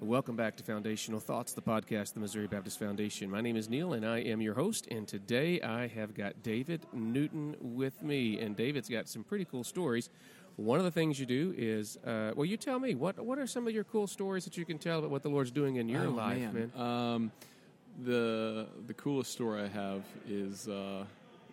Welcome back to Foundational Thoughts, the podcast, of the Missouri Baptist Foundation. My name is Neil, and I am your host. And today I have got David Newton with me, and David's got some pretty cool stories. One of the things you do is, uh, well, you tell me what what are some of your cool stories that you can tell about what the Lord's doing in your Oh, life, man. man? Um, the the coolest story I have is uh,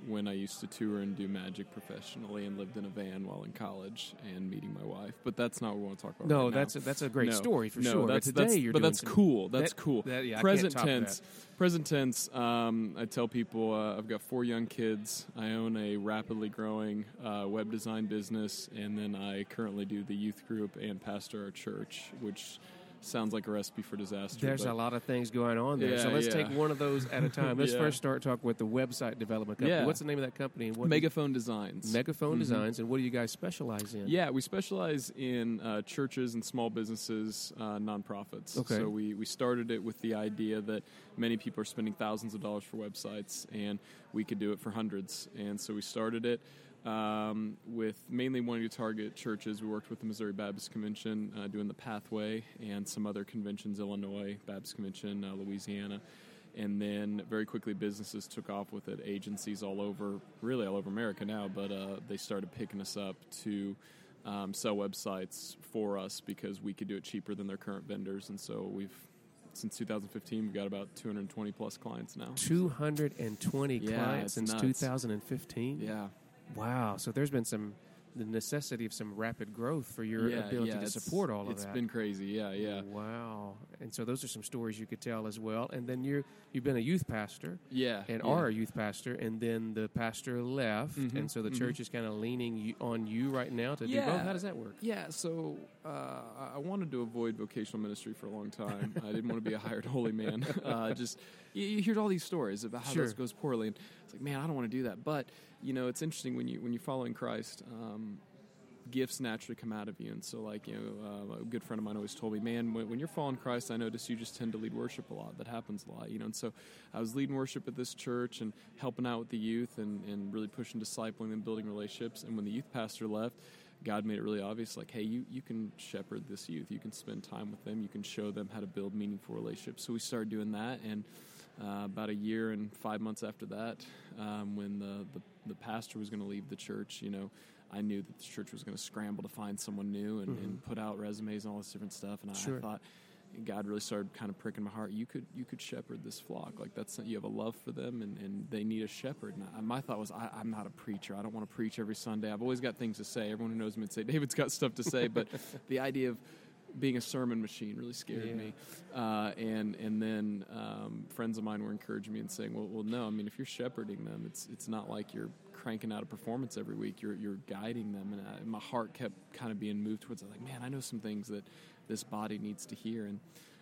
when I used to tour and do magic professionally and lived in a van while in college and meeting my wife. But that's not what we want to talk about. No, right now. that's a, that's a great No. story for no, sure. That's, but today that's, you're but that's cool. That's that- cool. that- yeah, present tense. Present tense. Um, I tell people uh, I've got four young kids. I own a rapidly growing uh, web design business, and then I currently do the youth group and pastor our church, which sounds like a recipe for disaster. There's a lot of things going on there. so let's yeah. take one of those at a time. Let's Yeah. first start talking with the website development company. Yeah. What's the name of that company? And what Megaphone Designs. Megaphone Mhm. Designs, and what do you guys specialize in? Yeah, we specialize in uh, churches and small businesses, uh, nonprofits. Okay. So we, we started it with the idea that many people are spending thousands of dollars for websites, and we could do it for hundreds. And so we started it um, with mainly wanting to target churches. We worked with the Missouri Baptist Convention, uh, doing the Pathway, and some other conventions, Illinois Baptist Convention, uh, Louisiana. And then very quickly, businesses took off with it. Agencies all over, really all over America now, but uh, they started picking us up to um, sell websites for us because we could do it cheaper than their current vendors. And so we've, since 2015, we've got about 220 plus clients now. 220 Yeah, clients since nuts. 2015. Yeah. Wow. So there's been some the necessity of some rapid growth for your yeah, ability yeah, to support all of It's that. It's been crazy. Yeah, yeah. Wow. And so those are some stories you could tell as well. And then you you've been a youth pastor Yeah. and yeah. are a youth pastor, and then the pastor left, Mhm, and so the mhm. church is kind of leaning you, on you right now to do both. How does that work? Yeah, so uh, I- I wanted to avoid vocational ministry for a long time. I didn't want to be a hired holy man. Uh, just you, you hear all these stories about how Sure. this goes poorly, and it's like, man, I don't want to do that. But you know, it's interesting when you when you're following Christ. Um, gifts naturally come out of you, and so like you know, uh, a good friend of mine always told me, man, when, when you're following Christ, I notice you just tend to lead worship a lot. That happens a lot, you know. And so I was leading worship at this church and helping out with the youth and, and really pushing discipling and building relationships. And when the youth pastor left, God made it really obvious, like, hey, you, you can shepherd this youth. You can spend time with them. You can show them how to build meaningful relationships. So we started doing that, and uh, about a year and five months after that, um, when the, the, the pastor was going to leave the church, you know, I knew that the church was going to scramble to find someone new and, and put out resumes and all this different stuff. And I, Sure. I thought, God really started kind of pricking my heart. You could you could shepherd this flock. Like that's you have a love for them, and, and they need a shepherd. And I, my thought was, I, I'm not a preacher. I don't want to preach every Sunday. I've always got things to say. Everyone who knows me would say David's got stuff to say, but the idea of being a sermon machine really scared Yeah. me. Uh, and and then um, friends of mine were encouraging me and saying, well, well, no. I mean, if you're shepherding them, it's it's not like you're cranking out a performance every week. You're you're guiding them, and I, my heart kept kind of being moved towards. It. Like, man, I know some things that this body needs to hear, and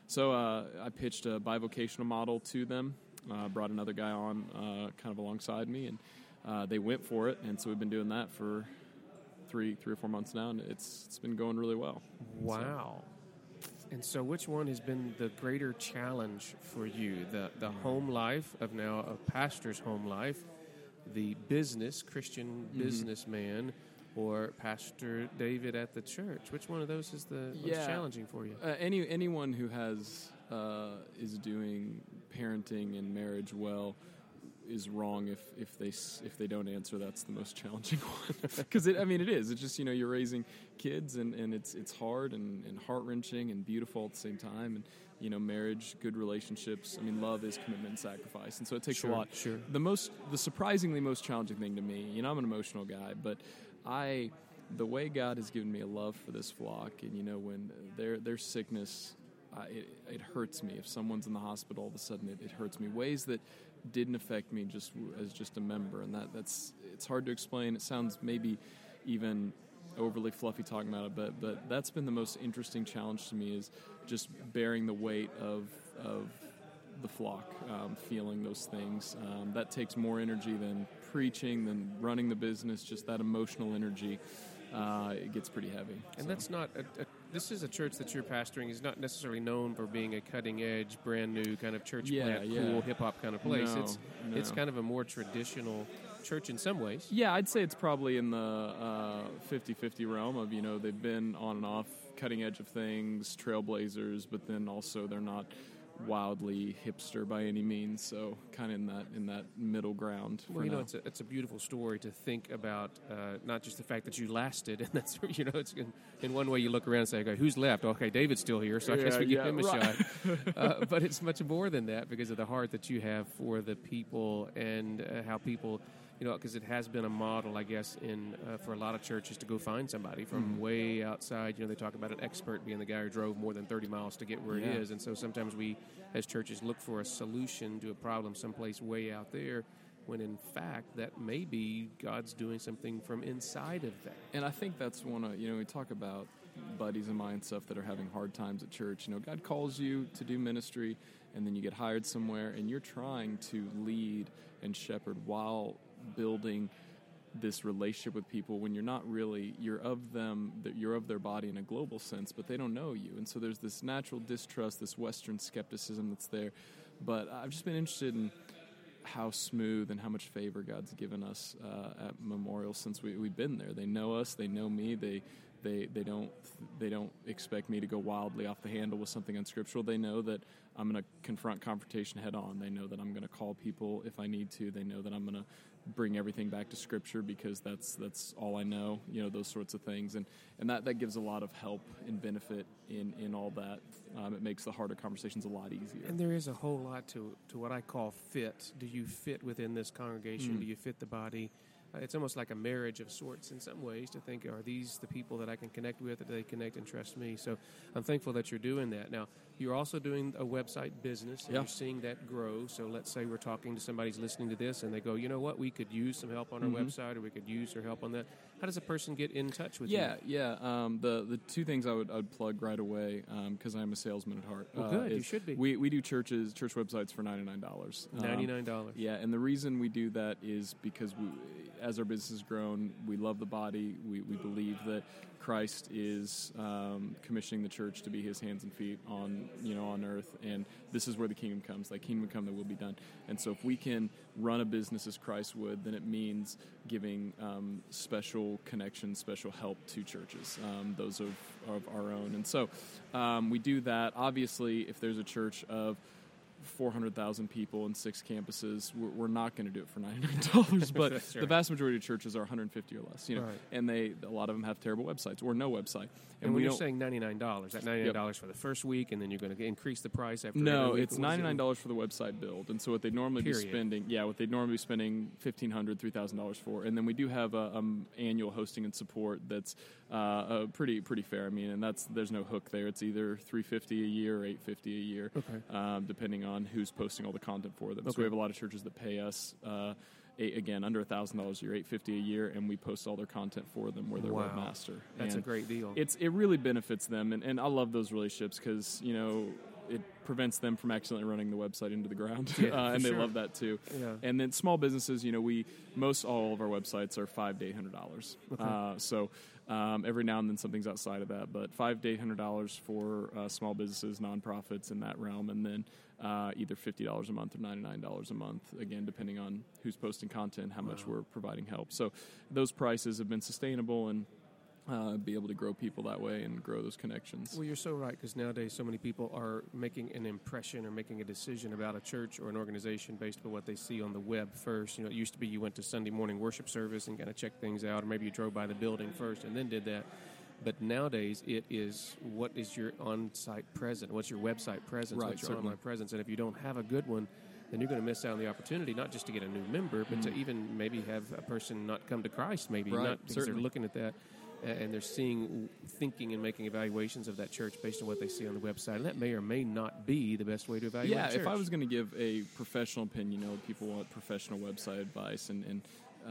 so uh, I pitched a bivocational model to them. Uh, brought another guy on, uh, kind of alongside me, and uh, they went for it. And so we've been doing that for three three or four months now, and it's it's been going really well. Wow. And so, which one has been the greater challenge for you? The the home life of now a pastor's home life, the business Christian Mm-hmm. businessman, or Pastor David at the church? Which one of those is the most Yeah. challenging for you? Uh, any anyone who has uh, is doing parenting and marriage well is wrong if if they if they don't answer that's the most challenging one. Because I mean it is. It's just you know you're raising kids and, and it's it's hard and, and heart wrenching and beautiful at the same time. And you know marriage good relationships I mean love is commitment and sacrifice. And so it takes Sure, a lot. sure. the most the surprisingly most challenging thing to me you know i'm an emotional guy but i the way god has given me a love for this flock and you know when their their sickness uh, it, it hurts me. If someone's in the hospital all of a sudden it, it hurts me. Ways that didn't affect me just as just a member and that that's it's hard to explain it sounds maybe even overly fluffy talking about it but but that's been the most interesting challenge to me is just bearing the weight of of the flock, um, feeling those things. Um, that takes more energy than preaching, than running the business. Just that emotional energy, uh, it gets pretty heavy. And So, that's not a, a, this is a church that you're pastoring is not necessarily known for being a cutting edge, brand new kind of church Yeah, plant, yeah. cool hip hop kind of place. No, it's no. it's kind of a more traditional church in some ways. Yeah, I'd say it's probably in the uh, 50-50 realm of you know they've been on and off cutting edge of things, trailblazers, but then also they're not wildly hipster by any means. So kind of in that in that middle ground. Well, you know, now. it's a, it's a beautiful story to think about. Uh, not just the fact that you lasted, and that's you know, it's in, in one way you look around and say, okay, who's left? Okay, David's still here, so I guess Yeah, we give yeah, him a shot. uh, but it's much more than that because of the heart that you have for the people and uh, how people. You know, because it has been a model, I guess, in uh, for a lot of churches to go find somebody from Mm-hmm. way outside. You know, they talk about an expert being the guy who drove more than thirty miles to get where Yeah. it is, and so sometimes we, as churches, look for a solution to a problem someplace way out there when in fact that may be God's doing something from inside of that. And I think that's one of you know we talk about buddies of mine and stuff that are having hard times at church. You know, God calls you to do ministry, and then you get hired somewhere, and you're trying to lead and shepherd while building this relationship with people when you're not really you're of them that you're of their body in a global sense but they don't know you and so there's this natural distrust this western skepticism that's there but i've just been interested in how smooth and how much favor God's given us uh, at Memorial since we, we've been there. They know us. They know me. They they they don't they don't expect me to go wildly off the handle with something unscriptural. They know that I'm going to confront confrontation head on. They know that I'm going to call people if I need to. They know that I'm going to bring everything back to Scripture because that's that's all I know. You know those sorts of things, and and that that gives a lot of help and benefit in in all that. Um, it makes the harder conversations a lot easier. And there is a whole lot to, to what I call fit. Do you fit within this congregation? Mm. Do you fit the body? Uh, it's almost like a marriage of sorts in some ways to think, are these the people that I can connect with? that they connect and trust me? So I'm thankful that you're doing that. Now, you're also doing a website business, and Yeah. you're seeing that grow. So let's say we're talking to somebody's listening to this, and they go, you know what, we could use some help on our Mhm. website, or we could use your help on that. How does a person get in touch with Yeah, you? yeah. Yeah. Um, the the two things I would I would plug right away because I'm a salesman at heart. Well, uh, good. You should be. We we do churches church websites for ninety nine dollars. $99. Yeah, and the reason we do that is because we, as our business has grown, we love the body. We we believe that Christ is um, commissioning the church to be His hands and feet on you know on earth, and this is where the kingdom comes. Like kingdom come, that will be done. And so, if we can run a business as Christ would, then it means giving um, special connections, special help to churches, um, those of of our own. And so, um, we do that. Obviously, if there's a church of 400,000 people and six campuses, we're, we're not going to do it for $99. But Sure. the vast majority of churches are 150 or less, you know, Right. and they a lot of them have terrible websites or no website. And, when we you're saying ninety-nine dollars, that ninety-nine dollars for the first week, and then you're going to increase the price after. no, it's What is it? ninety nine dollars for the website build, and so what they'd normally Period. be spending, yeah, what they'd normally be spending fifteen hundred, three thousand dollars for, and then we do have a um, annual hosting and support that's uh, uh, pretty pretty fair. I mean, and that's there's no hook there. It's either three fifty a year or eight fifty a year, Okay. um, depending on who's posting all the content for them. So we have a lot of churches that pay us. Uh, Eight, again, under thousand dollars a year, eight fifty a year, and we post all their content for them. We're their Wow. webmaster. That's a great deal. it's it really benefits them and, and i love those relationships because you know it prevents them from accidentally running the website into the ground Yeah, uh, and they sure. love that too Yeah. and then small businesses you know we most all of our websites are five to eight hundred dollars Okay. uh, so um, every now and then something's outside of that but five to eight hundred dollars for uh, small businesses nonprofits in that realm and then uh, either fifty dollars a month or ninety nine dollars a month. Again, depending on who's posting content, how much Wow. we're providing help. So those prices have been sustainable and uh, be able to grow people that way and grow those connections. Well, you're so right because nowadays so many people are making an impression or making a decision about a church or an organization based on what they see on the web first. You know, it used to be you went to Sunday morning worship service and kind of checked things out, or maybe you drove by the building first and then did that. But nowadays, it is what is your on-site presence? What's your website presence? Right, what's your certainly. online presence? And if you don't have a good one, then you're going to miss out on the opportunity not just to get a new member, but to even maybe have a person not come to Christ. Maybe Mm. Right, not because they're looking at that and they're seeing, thinking, and making evaluations of that church based on what they see on the website. And that may or may not be the best way to evaluate. yeah, if I was going to give a professional opinion, you know, people want professional website advice, and, and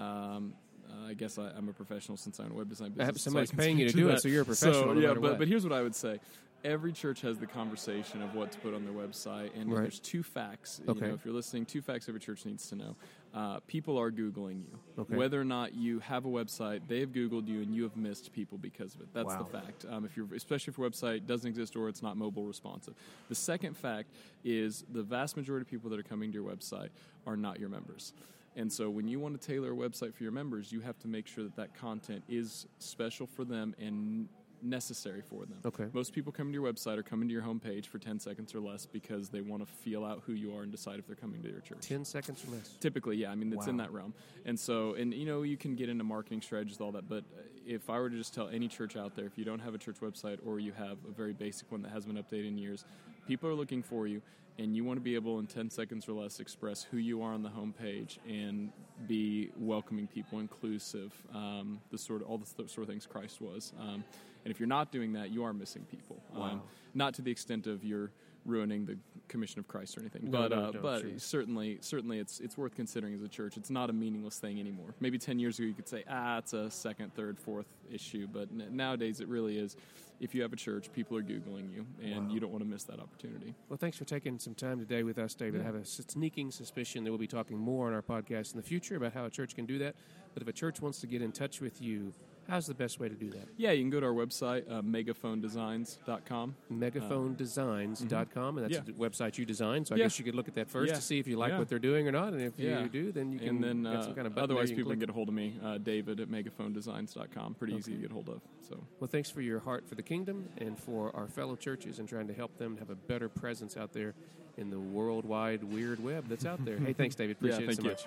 um, uh, I guess I, I'm a professional since I'm a web design business. somebody's can paying you to do it, so you're a professional So, no yeah, but, what. but here's what I would say. Every church has the conversation of what to put on their website, and Right. there's two facts. You Okay. know, if you're listening, two facts every church needs to know. Uh, people are Googling you. Okay. Whether or not you have a website, they have Googled you, and you have missed people because of it. That's the fact. Um, if you're, especially if your website doesn't exist or it's not mobile responsive. The second fact is the vast majority of people that are coming to your website are not your members. And so when you want to tailor a website for your members, you have to make sure that that content is special for them and necessary for them. Okay. Most people coming to your website or coming to your homepage for 10 seconds or less because they want to feel out who you are and decide if they're coming to your church. 10 seconds or less. Typically, yeah. I mean, it's in that realm. And so, and you know, you can get into marketing strategies, all that. But uh, if I were to just tell any church out there, if you don't have a church website or you have a very basic one that hasn't been updated in years, people are looking for you, and you want to be able in 10 seconds or less express who you are on the homepage and be welcoming people, inclusive, um, the sort of all the th- sort of things Christ was. Um, and if you're not doing that, you are missing people. Wow. Um, not to the extent of you're ruining the commission of Christ or anything, No, but no, uh, no, but sure. certainly certainly it's it's worth considering as a church. It's not a meaningless thing anymore. Maybe ten years ago you could say ah it's a second, third, fourth issue, but n- nowadays it really is. If you have a church, people are googling you, and Wow. you don't want to miss that opportunity. Well, thanks for taking some time today with us, David. I have a sneaking suspicion that we'll be talking more on our podcast in the future about how a church can do that. But if a church wants to get in touch with you, how's the best way to do that? Yeah, you can go to our website, uh, megaphonedesigns.com. megaphonedesigns.com, and that's yeah. the website you designed. So I Yeah. guess you could look at that first Yeah. to see if you like what they're doing or not. And if you do, then you can and then get uh, some kind of button otherwise people can get a hold of me, uh, David at megaphonedesigns.com. Pretty easy to get hold of. So Well, thanks for your heart for the kingdom and for our fellow churches and trying to help them have a better presence out there in the worldwide weird web that's out there. hey, thanks, David. Appreciate it so you. much.